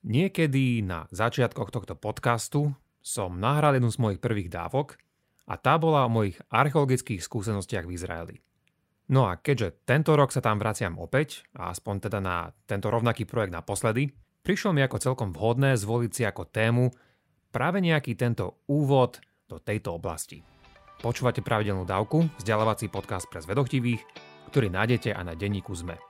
Niekedy na začiatkoch tohto podcastu som nahral jednu z mojich prvých dávok a tá bola o mojich archeologických skúsenostiach v Izraeli. No a keďže tento rok sa tam vraciam opäť, a aspoň teda na tento rovnaký projekt naposledy, prišlo mi ako celkom vhodné zvoliť si ako tému práve nejaký tento úvod do tejto oblasti. Počúvate pravidelnú dávku, vzdelávací podcast pre zvedochtivých, ktorý nájdete aj na denníku ZME.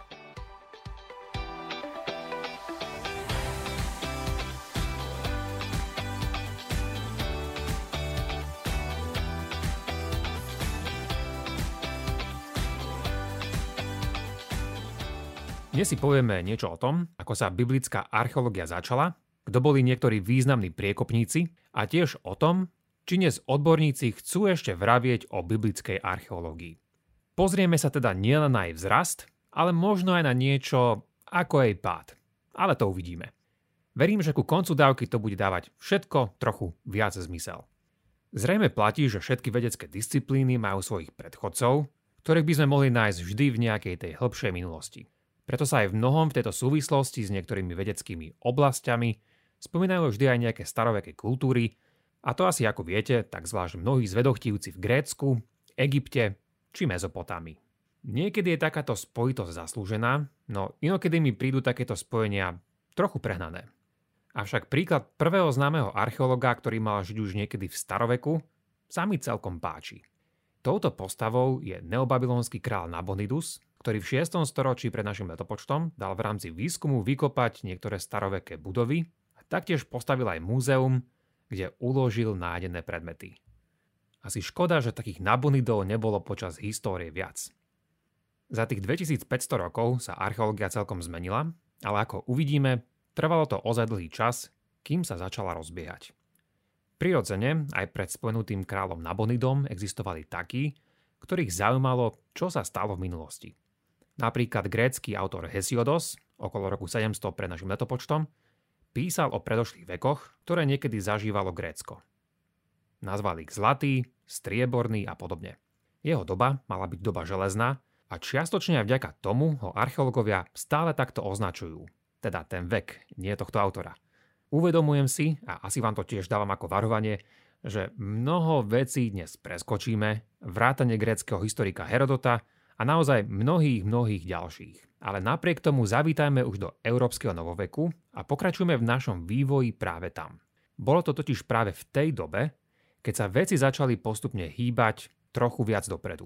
Dnes si povieme niečo o tom, ako sa biblická archeológia začala, kto boli niektorí významní priekopníci a tiež o tom, či dnes odborníci chcú ešte vravieť o biblickej archeológii. Pozrieme sa teda nielen na jej vzrast, ale možno aj na niečo ako jej pád. Ale to uvidíme. Verím, že ku koncu dávky to bude dávať všetko trochu viac zmysel. Zrejme platí, že všetky vedecké disciplíny majú svojich predchodcov, ktorých by sme mohli nájsť vždy v nejakej tej hĺbšej minulosti. Preto sa aj v mnohom v tejto súvislosti s niektorými vedeckými oblastiami spomínajú vždy aj nejaké staroveké kultúry, a to asi ako viete, tak zvlášť mnohí zvedochtívci v Grécku, Egypte či Mezopotámii. Niekedy je takáto spojitosť zaslúžená, no inokedy mi prídu takéto spojenia trochu prehnané. Avšak príklad prvého známeho archeologa, ktorý mal žiť už niekedy v staroveku, sa mi celkom páči. Touto postavou je neobabylonský král Nabonidus, ktorý v 6. storočí pred našim letopočtom dal v rámci výskumu vykopať niektoré staroveké budovy a taktiež postavil aj múzeum, kde uložil nájdené predmety. Asi škoda, že takých nabonidov nebolo počas histórie viac. Za tých 2500 rokov sa archeológia celkom zmenila, ale ako uvidíme, trvalo to ozaj dlhý čas, kým sa začala rozbiehať. Prirodzene, aj pred spomenutým kráľom Nabonidom existovali takí, ktorých zaujímalo, čo sa stalo v minulosti. Napríklad grécky autor Hesiodos, okolo roku 700 pred našim letopočtom, písal o predošlých vekoch, ktoré niekedy zažívalo Grécko. Nazval ich zlatý, strieborný a podobne. Jeho doba mala byť doba železná a čiastočne aj vďaka tomu ho archeológovia stále takto označujú, teda ten vek, nie tohto autora. Uvedomujem si, a asi vám to tiež dávam ako varovanie, že mnoho vecí dnes preskočíme, vrátane gréckého historika Herodota, a naozaj mnohých, mnohých ďalších. Ale napriek tomu zavítajme už do európskeho novoveku a pokračujeme v našom vývoji práve tam. Bolo to totiž práve v tej dobe, keď sa veci začali postupne hýbať trochu viac dopredu.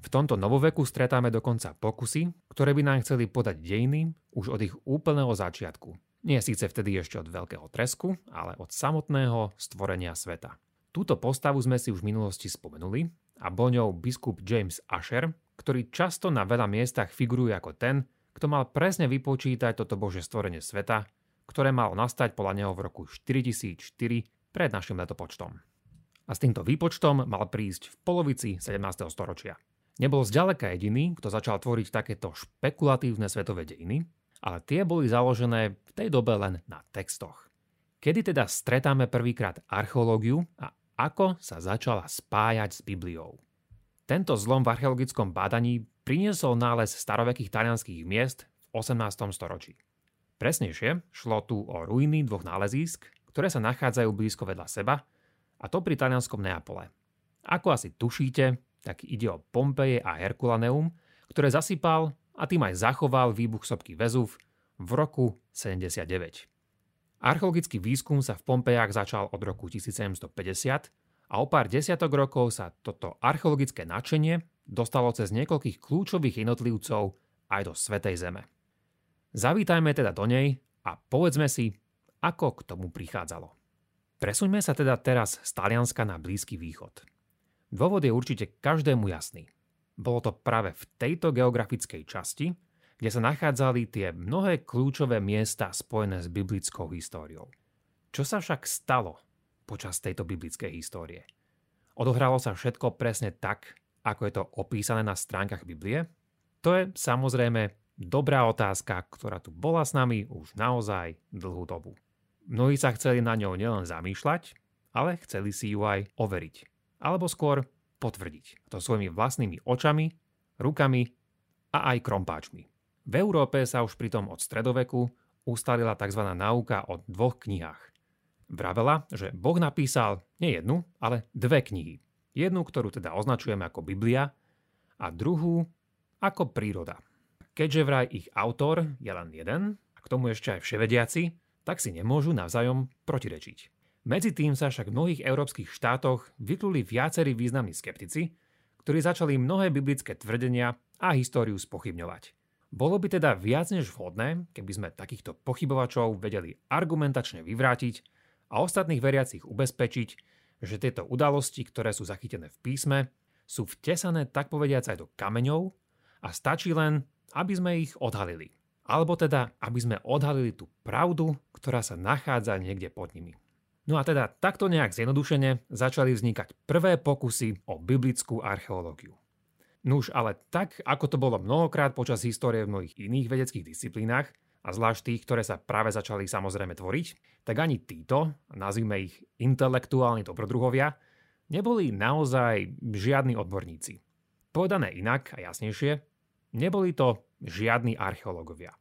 V tomto novoveku stretáme dokonca pokusy, ktoré by nám chceli podať dejiny už od ich úplného začiatku. Nie síce vtedy ešte od veľkého tresku, ale od samotného stvorenia sveta. Túto postavu sme si už v minulosti spomenuli a bol ňou biskup James Asher, ktorý často na veľa miestach figuruje ako ten, kto mal presne vypočítať toto bože stvorenie sveta, ktoré malo nastať podľa neho v roku 4004 pred našim letopočtom. A s týmto výpočtom mal prísť v polovici 17. storočia. Nebol zďaleka jediný, kto začal tvoriť takéto špekulatívne svetové dejiny, ale tie boli založené v tej dobe len na textoch. Kedy teda stretáme prvýkrát archeológiu a ako sa začala spájať s Bibliou. Tento zlom v archeologickom bádaní priniesol nález starovekých talianských miest v 18. storočí. Presnejšie šlo tu o ruiny dvoch nálezísk, ktoré sa nachádzajú blízko vedľa seba, a to pri talianskom Neapole. Ako asi tušíte, tak ide o Pompeje a Herkulaneum, ktoré zasypal a tým aj zachoval výbuch sopky Vezuv v roku 79. Archeologický výskum sa v Pompejach začal od roku 1750 a o pár desiatok rokov sa toto archeologické nadšenie dostalo cez niekoľkých kľúčových jednotlivcov aj do Svetej Zeme. Zavítajme teda do nej a povedzme si, ako k tomu prichádzalo. Presuňme sa teda teraz z Talianska na Blízky východ. Dôvod je určite každému jasný. Bolo to práve v tejto geografickej časti, kde sa nachádzali tie mnohé kľúčové miesta spojené s biblickou históriou. Čo sa však stalo počas tejto biblickej histórie? Odohralo sa všetko presne tak, ako je to opísané na stránkach Biblie? To je samozrejme dobrá otázka, ktorá tu bola s nami už naozaj dlhú dobu. Mnohí sa chceli na ňou nielen zamýšľať, ale chceli si ju aj overiť. Alebo skôr potvrdiť. To svojimi vlastnými očami, rukami a aj krompáčmi. V Európe sa už pritom od stredoveku ustalila tzv. náuka o dvoch knihách. Vravela, že Boh napísal nie jednu, ale dve knihy. Jednu, ktorú teda označujeme ako Biblia a druhú ako príroda. Keďže vraj ich autor je len jeden, a k tomu ešte aj vševediaci, tak si nemôžu navzájom protirečiť. Medzi tým sa však v mnohých európskych štátoch vykluli viacerí významní skeptici, ktorí začali mnohé biblické tvrdenia a históriu spochybňovať. Bolo by teda viac než vhodné, keby sme takýchto pochybovačov vedeli argumentačne vyvrátiť a ostatných veriacich ubezpečiť, že tieto udalosti, ktoré sú zachytené v písme, sú vtesané tak povediac aj do kameňov a stačí len, aby sme ich odhalili. Alebo teda, aby sme odhalili tú pravdu, ktorá sa nachádza niekde pod nimi. No a teda takto nejak zjednodušene začali vznikať prvé pokusy o biblickú archeológiu. Nuž, ale tak, ako to bolo mnohokrát počas histórie v mnohých iných vedeckých disciplínach, a zvlášť tých, ktoré sa práve začali samozrejme tvoriť, tak ani títo, nazvime ich intelektuálni dobrodruhovia, neboli naozaj žiadni odborníci. Povedané inak a jasnejšie, neboli to žiadni archeológovia.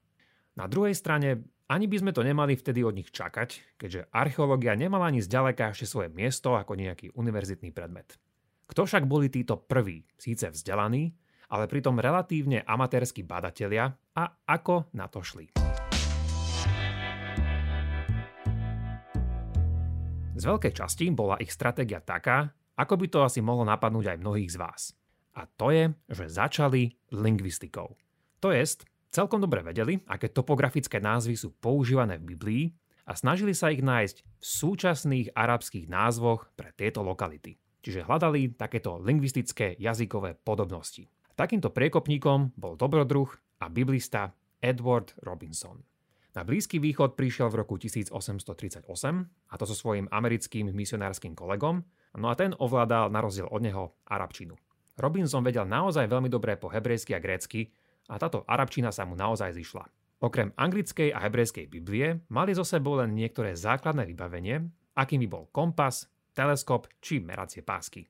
Na druhej strane, ani by sme to nemali vtedy od nich čakať, keďže archeológia nemala ani zďaleka ešte svoje miesto ako nejaký univerzitný predmet. Kto však boli títo prví, síce vzdelaní, ale pritom relatívne amatérski badatelia a ako na to šli? Z veľkej časti bola ich stratégia taká, ako by to asi mohlo napadnúť aj mnohých z vás. A to je, že začali lingvistikou. To jest, celkom dobre vedeli, aké topografické názvy sú používané v Biblii a snažili sa ich nájsť v súčasných arabských názvoch pre tieto lokality čiže hľadali takéto lingvistické jazykové podobnosti. Takýmto priekopníkom bol dobrodruh a biblista Edward Robinson. Na Blízky východ prišiel v roku 1838, a to so svojím americkým misionárskym kolegom, no a ten ovládal na rozdiel od neho arabčinu. Robinson vedel naozaj veľmi dobre po hebrejsky a grécky a táto arabčina sa mu naozaj zišla. Okrem anglickej a hebrejskej Biblie mali zo sebou len niektoré základné vybavenie, akými bol kompas, teleskop či meracie pásky.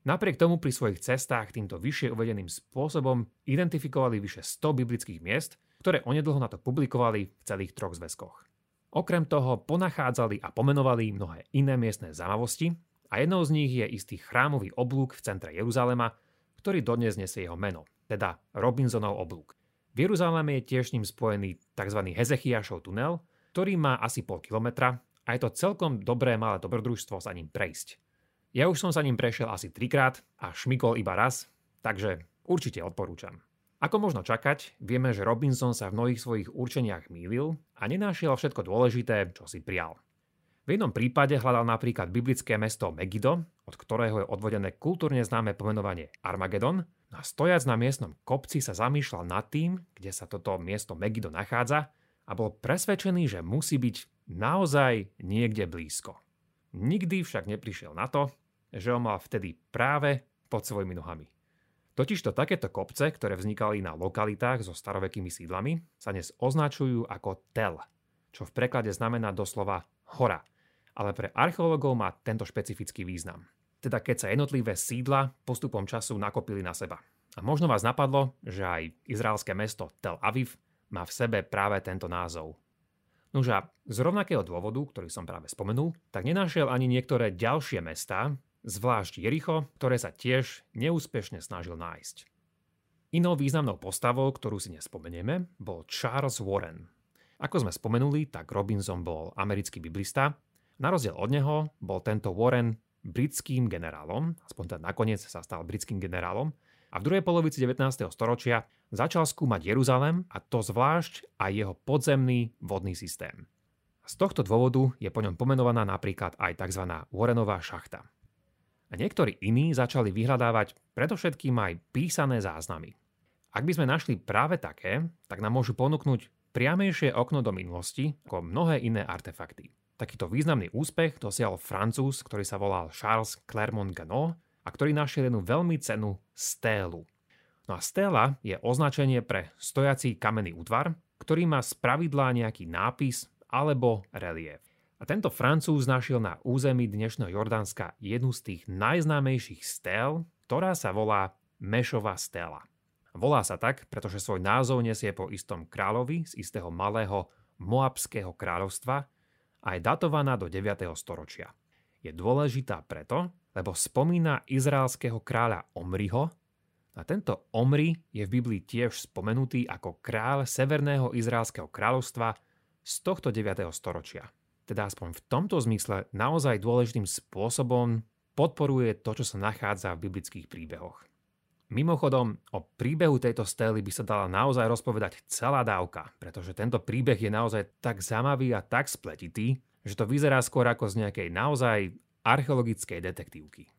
Napriek tomu pri svojich cestách týmto vyššie uvedeným spôsobom identifikovali vyše 100 biblických miest, ktoré onedlho na to publikovali v celých troch zväzkoch. Okrem toho ponachádzali a pomenovali mnohé iné miestne zaujímavosti a jednou z nich je istý chrámový oblúk v centre Jeruzalema, ktorý dodnes nesie jeho meno, teda Robinsonov oblúk. V Jeruzaleme je tiež ním spojený tzv. Hezechiašov tunel, ktorý má asi pol kilometra a je to celkom dobré malé dobrodružstvo sa ním prejsť. Ja už som sa ním prešiel asi trikrát a šmikol iba raz, takže určite odporúčam. Ako možno čakať, vieme, že Robinson sa v mnohých svojich určeniach mýlil a nenášiel všetko dôležité, čo si prial. V jednom prípade hľadal napríklad biblické mesto Megido, od ktorého je odvodené kultúrne známe pomenovanie Armagedon, a stojac na miestnom kopci sa zamýšľal nad tým, kde sa toto miesto Megido nachádza a bol presvedčený, že musí byť naozaj niekde blízko. Nikdy však neprišiel na to, že ho mal vtedy práve pod svojimi nohami. Totižto takéto kopce, ktoré vznikali na lokalitách so starovekými sídlami, sa dnes označujú ako tel, čo v preklade znamená doslova hora, ale pre archeológov má tento špecifický význam. Teda keď sa jednotlivé sídla postupom času nakopili na seba. A možno vás napadlo, že aj izraelské mesto Tel Aviv má v sebe práve tento názov Nož a z rovnakého dôvodu, ktorý som práve spomenul, tak nenašiel ani niektoré ďalšie mestá, zvlášť Jericho, ktoré sa tiež neúspešne snažil nájsť. Inou významnou postavou, ktorú si nespomenieme, bol Charles Warren. Ako sme spomenuli, tak Robinson bol americký biblista. Na rozdiel od neho bol tento Warren britským generálom, aspoň teda nakoniec sa stal britským generálom, a v druhej polovici 19. storočia začal skúmať Jeruzalem a to zvlášť aj jeho podzemný vodný systém. Z tohto dôvodu je po ňom pomenovaná napríklad aj tzv. Warrenová šachta. A niektorí iní začali vyhľadávať predovšetkým aj písané záznamy. Ak by sme našli práve také, tak nám môžu ponúknuť priamejšie okno do minulosti ako mnohé iné artefakty. Takýto významný úspech dosiahol Francúz, ktorý sa volal Charles Clermont Ganneau a ktorý našiel jednu veľmi cenú stélu. No a stela je označenie pre stojací kamenný útvar, ktorý má spravidlá nejaký nápis alebo relief. A tento Francúz našiel na území dnešného Jordánska jednu z tých najznámejších stel, ktorá sa volá Mešová stela. Volá sa tak, pretože svoj názov nesie po istom kráľovi z istého malého Moabského kráľovstva a je datovaná do 9. storočia. Je dôležitá preto, lebo spomína izraelského kráľa Omriho, a tento Omri je v Biblii tiež spomenutý ako kráľ Severného Izraelského kráľovstva z tohto 9. storočia. Teda aspoň v tomto zmysle naozaj dôležitým spôsobom podporuje to, čo sa nachádza v biblických príbehoch. Mimochodom, o príbehu tejto stély by sa dala naozaj rozpovedať celá dávka, pretože tento príbeh je naozaj tak zaujímavý a tak spletitý, že to vyzerá skôr ako z nejakej naozaj archeologickej detektívky.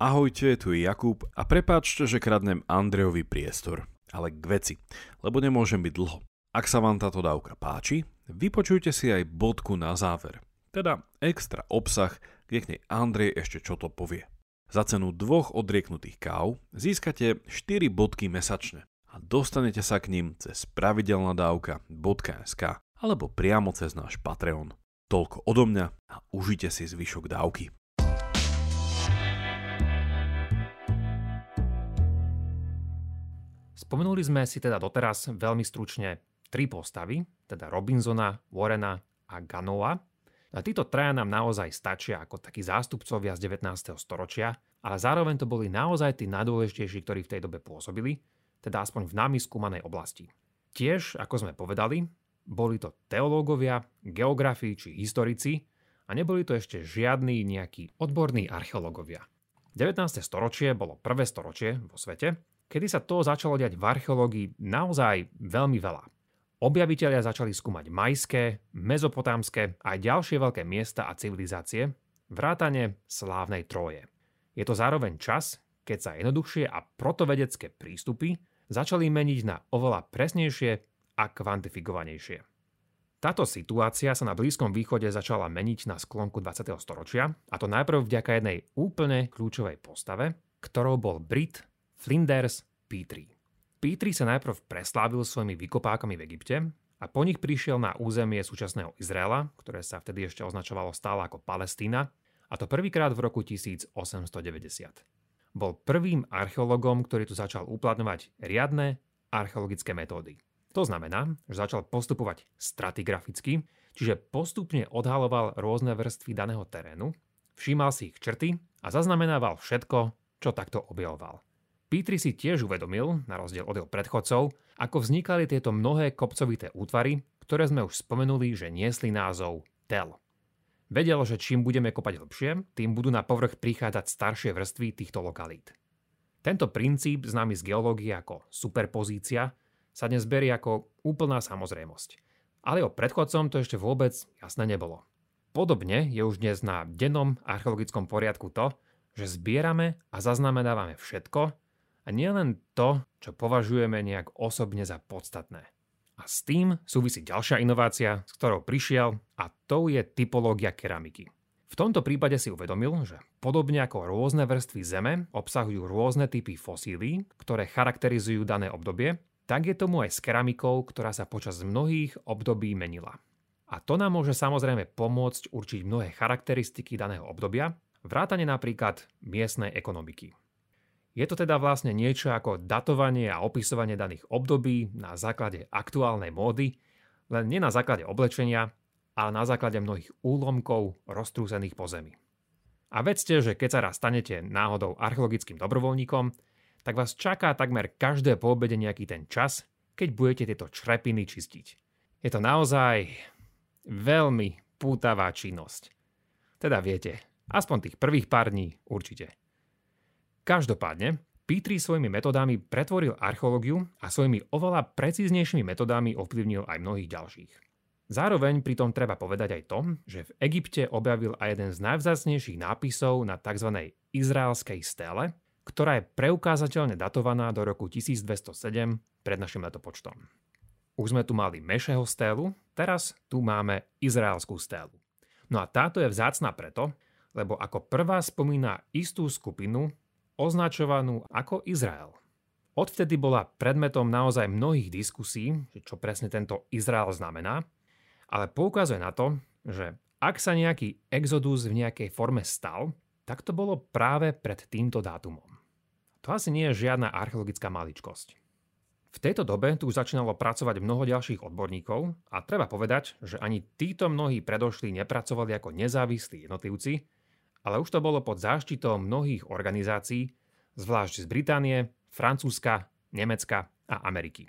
Ahojte, tu je Jakub a prepáčte, že kradnem Andrejovi priestor, ale k veci, lebo nemôžem byť dlho. Ak sa vám táto dávka páči, vypočujte si aj bodku na záver, teda extra obsah, kde k nej Andrej ešte čo to povie. Za cenu dvoch odrieknutých káv získate 4 bodky mesačne a dostanete sa k ním cez pravidelnadavka.sk alebo priamo cez náš Patreon. Toľko odo mňa a užite si zvyšok dávky. Spomenuli sme si teda doteraz veľmi stručne tri postavy, teda Robinsona, Warrena a Ganoa. A títo traja nám naozaj stačia ako takí zástupcovia z 19. storočia, ale zároveň to boli naozaj tí najdôležitejší, ktorí v tej dobe pôsobili, teda aspoň v nami skúmanej oblasti. Tiež, ako sme povedali, boli to teológovia, geografi či historici a neboli to ešte žiadni nejakí odborní archeológovia. 19. storočie bolo prvé storočie vo svete, kedy sa to začalo diať v archeológii naozaj veľmi veľa. Objavitelia začali skúmať majské, mezopotámske a ďalšie veľké miesta a civilizácie, vrátane slávnej Troje. Je to zároveň čas, keď sa jednoduchšie a protovedecké prístupy začali meniť na oveľa presnejšie a kvantifikovanejšie. Táto situácia sa na Blízkom východe začala meniť na sklonku 20. storočia, a to najprv vďaka jednej úplne kľúčovej postave, ktorou bol Brit Flinders P3. P3 sa najprv preslávil svojimi vykopákami v Egypte a po nich prišiel na územie súčasného Izraela, ktoré sa vtedy ešte označovalo stále ako Palestína, a to prvýkrát v roku 1890. Bol prvým archeologom, ktorý tu začal uplatňovať riadne archeologické metódy. To znamená, že začal postupovať stratigraficky, čiže postupne odhaloval rôzne vrstvy daného terénu, všímal si ich črty a zaznamenával všetko, čo takto objavoval. Petri si tiež uvedomil, na rozdiel od jeho predchodcov, ako vznikali tieto mnohé kopcovité útvary, ktoré sme už spomenuli, že niesli názov tel. Vedel, že čím budeme kopať hlbšie, tým budú na povrch prichádzať staršie vrstvy týchto lokalít. Tento princíp, známy z geológie ako superpozícia, sa dnes berie ako úplná samozrejmosť. Ale o predchodcom to ešte vôbec jasné nebolo. Podobne je už dnes na dennom archeologickom poriadku to, že zbierame a zaznamenávame všetko, a nielen to, čo považujeme nejak osobne za podstatné. A s tým súvisí ďalšia inovácia, s ktorou prišiel a to je typológia keramiky. V tomto prípade si uvedomil, že podobne ako rôzne vrstvy Zeme obsahujú rôzne typy fosílií, ktoré charakterizujú dané obdobie, tak je tomu aj s keramikou, ktorá sa počas mnohých období menila. A to nám môže samozrejme pomôcť určiť mnohé charakteristiky daného obdobia, vrátane napríklad miestnej ekonomiky. Je to teda vlastne niečo ako datovanie a opisovanie daných období na základe aktuálnej módy, len nie na základe oblečenia, ale na základe mnohých úlomkov roztrúsených po zemi. A vedzte, že keď sa raz stanete náhodou archeologickým dobrovoľníkom, tak vás čaká takmer každé po obede nejaký ten čas, keď budete tieto črepiny čistiť. Je to naozaj veľmi pútavá činnosť. Teda viete, aspoň tých prvých pár dní určite. Každopádne, Petri svojimi metodami pretvoril archeológiu a svojimi oveľa precíznejšími metodami ovplyvnil aj mnohých ďalších. Zároveň pritom treba povedať aj to, že v Egypte objavil aj jeden z najvzácnejších nápisov na tzv. izraelskej stele, ktorá je preukázateľne datovaná do roku 1207 pred našim letopočtom. Už sme tu mali Mešeho stélu, teraz tu máme izraelskú stélu. No a táto je vzácna preto, lebo ako prvá spomína istú skupinu, označovanú ako Izrael. Odvtedy bola predmetom naozaj mnohých diskusí, čo presne tento Izrael znamená, ale poukazuje na to, že ak sa nejaký exodus v nejakej forme stal, tak to bolo práve pred týmto dátumom. To asi nie je žiadna archeologická maličkosť. V tejto dobe tu začínalo pracovať mnoho ďalších odborníkov a treba povedať, že ani títo mnohí predošli nepracovali ako nezávislí jednotlivci, ale už to bolo pod záštitou mnohých organizácií, zvlášť z Británie, Francúzska, Nemecka a Ameriky.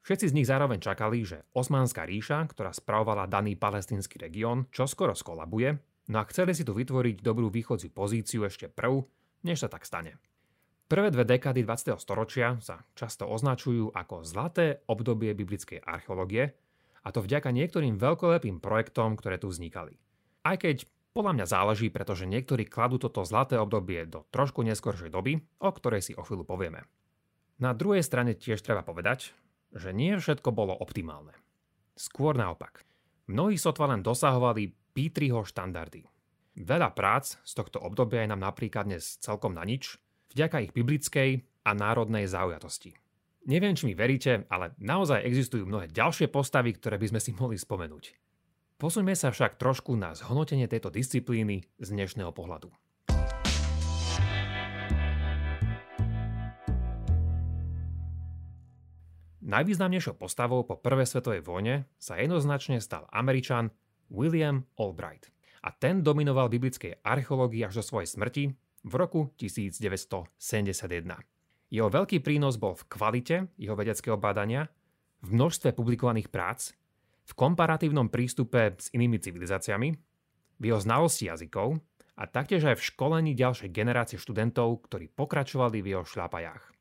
Všetci z nich zároveň čakali, že Osmanská ríša, ktorá spravovala daný palestínsky región, čoskoro skolabuje, no a chceli si tu vytvoriť dobrú východziu pozíciu ešte prv, než sa tak stane. Prvé dve dekády 20. storočia sa často označujú ako zlaté obdobie biblickej archeológie, a to vďaka niektorým veľkolepým projektom, ktoré tu vznikali. Aj keď podľa mňa záleží, pretože niektorí kladú toto zlaté obdobie do trošku neskoršej doby, o ktorej si o chvíľu povieme. Na druhej strane tiež treba povedať, že nie všetko bolo optimálne. Skôr naopak. Mnohí sotva len dosahovali P3ho štandardy. Veľa prác z tohto obdobia je nám napríklad dnes celkom na nič, vďaka ich biblickej a národnej zaujatosti. Neviem, či mi veríte, ale naozaj existujú mnohé ďalšie postavy, ktoré by sme si mohli spomenúť. Posuňme sa však trošku na zhodnotenie tejto disciplíny z dnešného pohľadu. Najvýznamnejšou postavou po prvej svetovej vojne sa jednoznačne stal Američan William Albright. A ten dominoval biblickej archeológii až do svojej smrti v roku 1971. Jeho veľký prínos bol v kvalite jeho vedeckého bádania, v množstve publikovaných prác, v komparatívnom prístupe s inými civilizáciami, v jeho znalosti jazykov a taktiež aj v školení ďalšej generácie študentov, ktorí pokračovali v jeho šľapajách.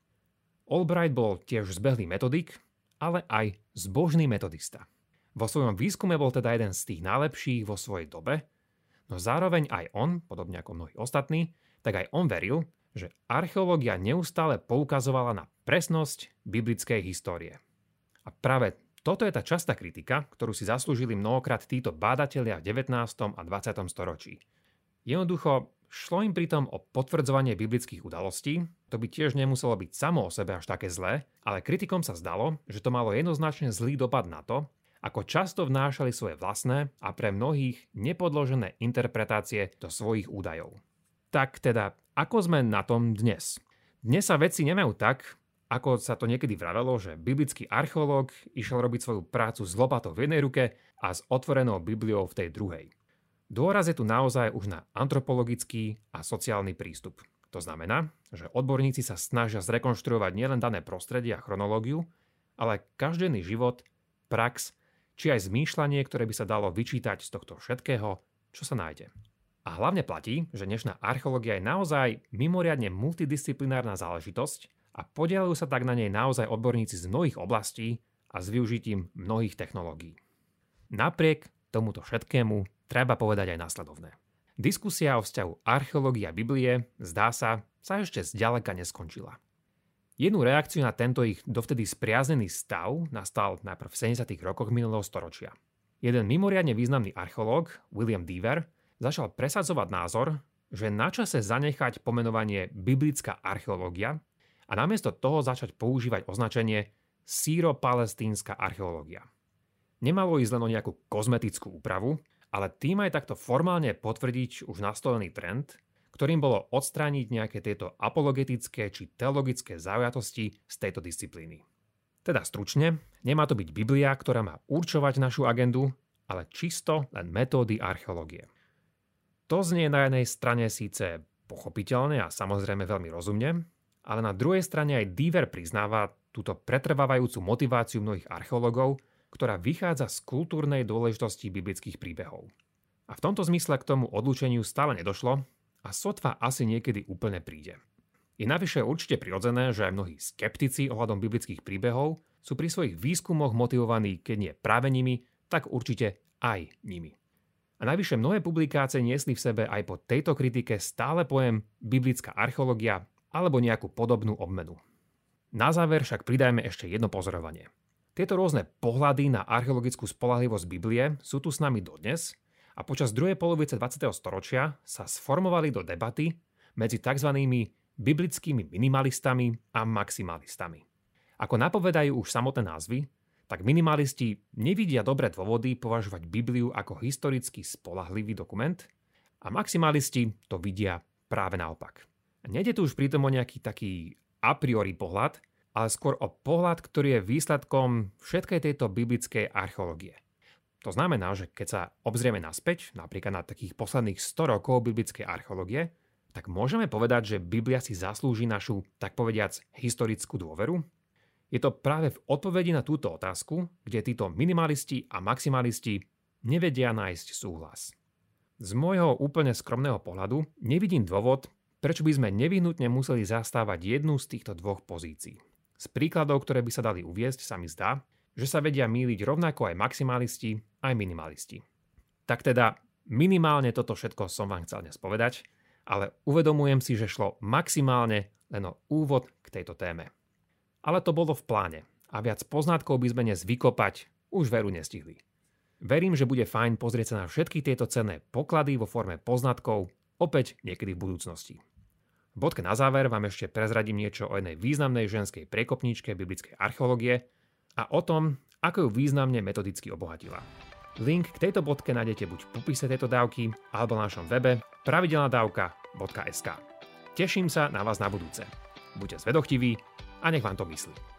Albright bol tiež zbehlý metodik, ale aj zbožný metodista. Vo svojom výskume bol teda jeden z tých najlepších vo svojej dobe, no zároveň aj on, podobne ako mnohí ostatní, tak aj on veril, že archeológia neustále poukazovala na presnosť biblickej histórie. A práve toto je tá častá kritika, ktorú si zaslúžili mnohokrát títo bádatelia v 19. a 20. storočí. Jednoducho, šlo im pritom o potvrdzovanie biblických udalostí, to by tiež nemuselo byť samo o sebe až také zlé, ale kritikom sa zdalo, že to malo jednoznačne zlý dopad na to, ako často vnášali svoje vlastné a pre mnohých nepodložené interpretácie do svojich údajov. Tak teda, ako sme na tom dnes? Dnes sa veci nemajú tak, ako sa to niekedy vravelo, že biblický archeológ išiel robiť svoju prácu s lopatou v jednej ruke a s otvorenou Bibliou v tej druhej. Dôraz je tu naozaj už na antropologický a sociálny prístup. To znamená, že odborníci sa snažia zrekonštruovať nielen dané prostredie a chronológiu, ale každený život, prax, či aj zmýšľanie, ktoré by sa dalo vyčítať z tohto všetkého, čo sa nájde. A hlavne platí, že dnešná archeológia je naozaj mimoriadne multidisciplinárna záležitosť a podielajú sa tak na nej naozaj odborníci z mnohých oblastí a s využitím mnohých technológií. Napriek tomuto všetkému treba povedať aj následovné. Diskusia o vzťahu archeológie a Biblie, zdá sa, sa ešte zďaleka neskončila. Jednu reakciu na tento ich dovtedy spriaznený stav nastal najprv v 70. rokoch minulého storočia. Jeden mimoriadne významný archeológ, William Deaver, začal presadzovať názor, že na čase zanechať pomenovanie biblická archeológia a namiesto toho začať používať označenie síro-palestínska archeológia. Nemalo ísť len o nejakú kozmetickú úpravu, ale tým aj takto formálne potvrdiť už nastolený trend, ktorým bolo odstrániť nejaké tieto apologetické či teologické zaujatosti z tejto disciplíny. Teda stručne, nemá to byť Biblia, ktorá má určovať našu agendu, ale čisto len metódy archeológie. To znie na jednej strane síce pochopiteľne a samozrejme veľmi rozumne, ale na druhej strane aj Diver priznáva túto pretrvávajúcu motiváciu mnohých archeológov, ktorá vychádza z kultúrnej dôležitosti biblických príbehov. A v tomto zmysle k tomu odlúčeniu stále nedošlo a sotva asi niekedy úplne príde. Je navyše určite prirodzené, že aj mnohí skeptici ohľadom biblických príbehov sú pri svojich výskumoch motivovaní, keď nie práve nimi, tak určite aj nimi. A najvyššie mnohé publikácie niesli v sebe aj po tejto kritike stále pojem biblická archeológia alebo nejakú podobnú obmenu. Na záver však pridajme ešte jedno pozorovanie. Tieto rôzne pohľady na archeologickú spolahlivosť Biblie sú tu s nami dodnes a počas druhej polovice 20. storočia sa sformovali do debaty medzi tzv. biblickými minimalistami a maximalistami. Ako napovedajú už samotné názvy, tak minimalisti nevidia dobré dôvody považovať Bibliu ako historicky spolahlivý dokument a maximalisti to vidia práve naopak. Nede tu už pritom o nejaký taký a priori pohľad, ale skôr o pohľad, ktorý je výsledkom všetkej tejto biblickej archeológie – to znamená, že keď sa obzrieme naspäť, napríklad na takých posledných 100 rokov biblickej archeológie, tak môžeme povedať, že Biblia si zaslúži našu, tak povediac, historickú dôveru? Je to práve v odpovedi na túto otázku, kde títo minimalisti a maximalisti nevedia nájsť súhlas. Z môjho úplne skromného pohľadu nevidím dôvod, prečo by sme nevyhnutne museli zastávať jednu z týchto dvoch pozícií. Z príkladov, ktoré by sa dali uviesť, sa mi zdá, že sa vedia míliť rovnako aj maximalisti, aj minimalisti. Tak teda minimálne toto všetko som vám chcel dnes povedať, ale uvedomujem si, že šlo maximálne len o úvod k tejto téme. Ale to bolo v pláne a viac poznatkov by sme dnes vykopať už veru nestihli. Verím, že bude fajn pozrieť sa na všetky tieto cenné poklady vo forme poznatkov opäť niekedy v budúcnosti. Bodke na záver vám ešte prezradím niečo o jednej významnej ženskej prekopníčke biblickej archeológie, a o tom, ako ju významne metodicky obohatila. Link k tejto bodke nájdete buď v popise tejto dávky alebo na našom webe pravidelnadavka.sk. Teším sa na vás na budúce. Buďte zvedochtiví a nech vám to myslí.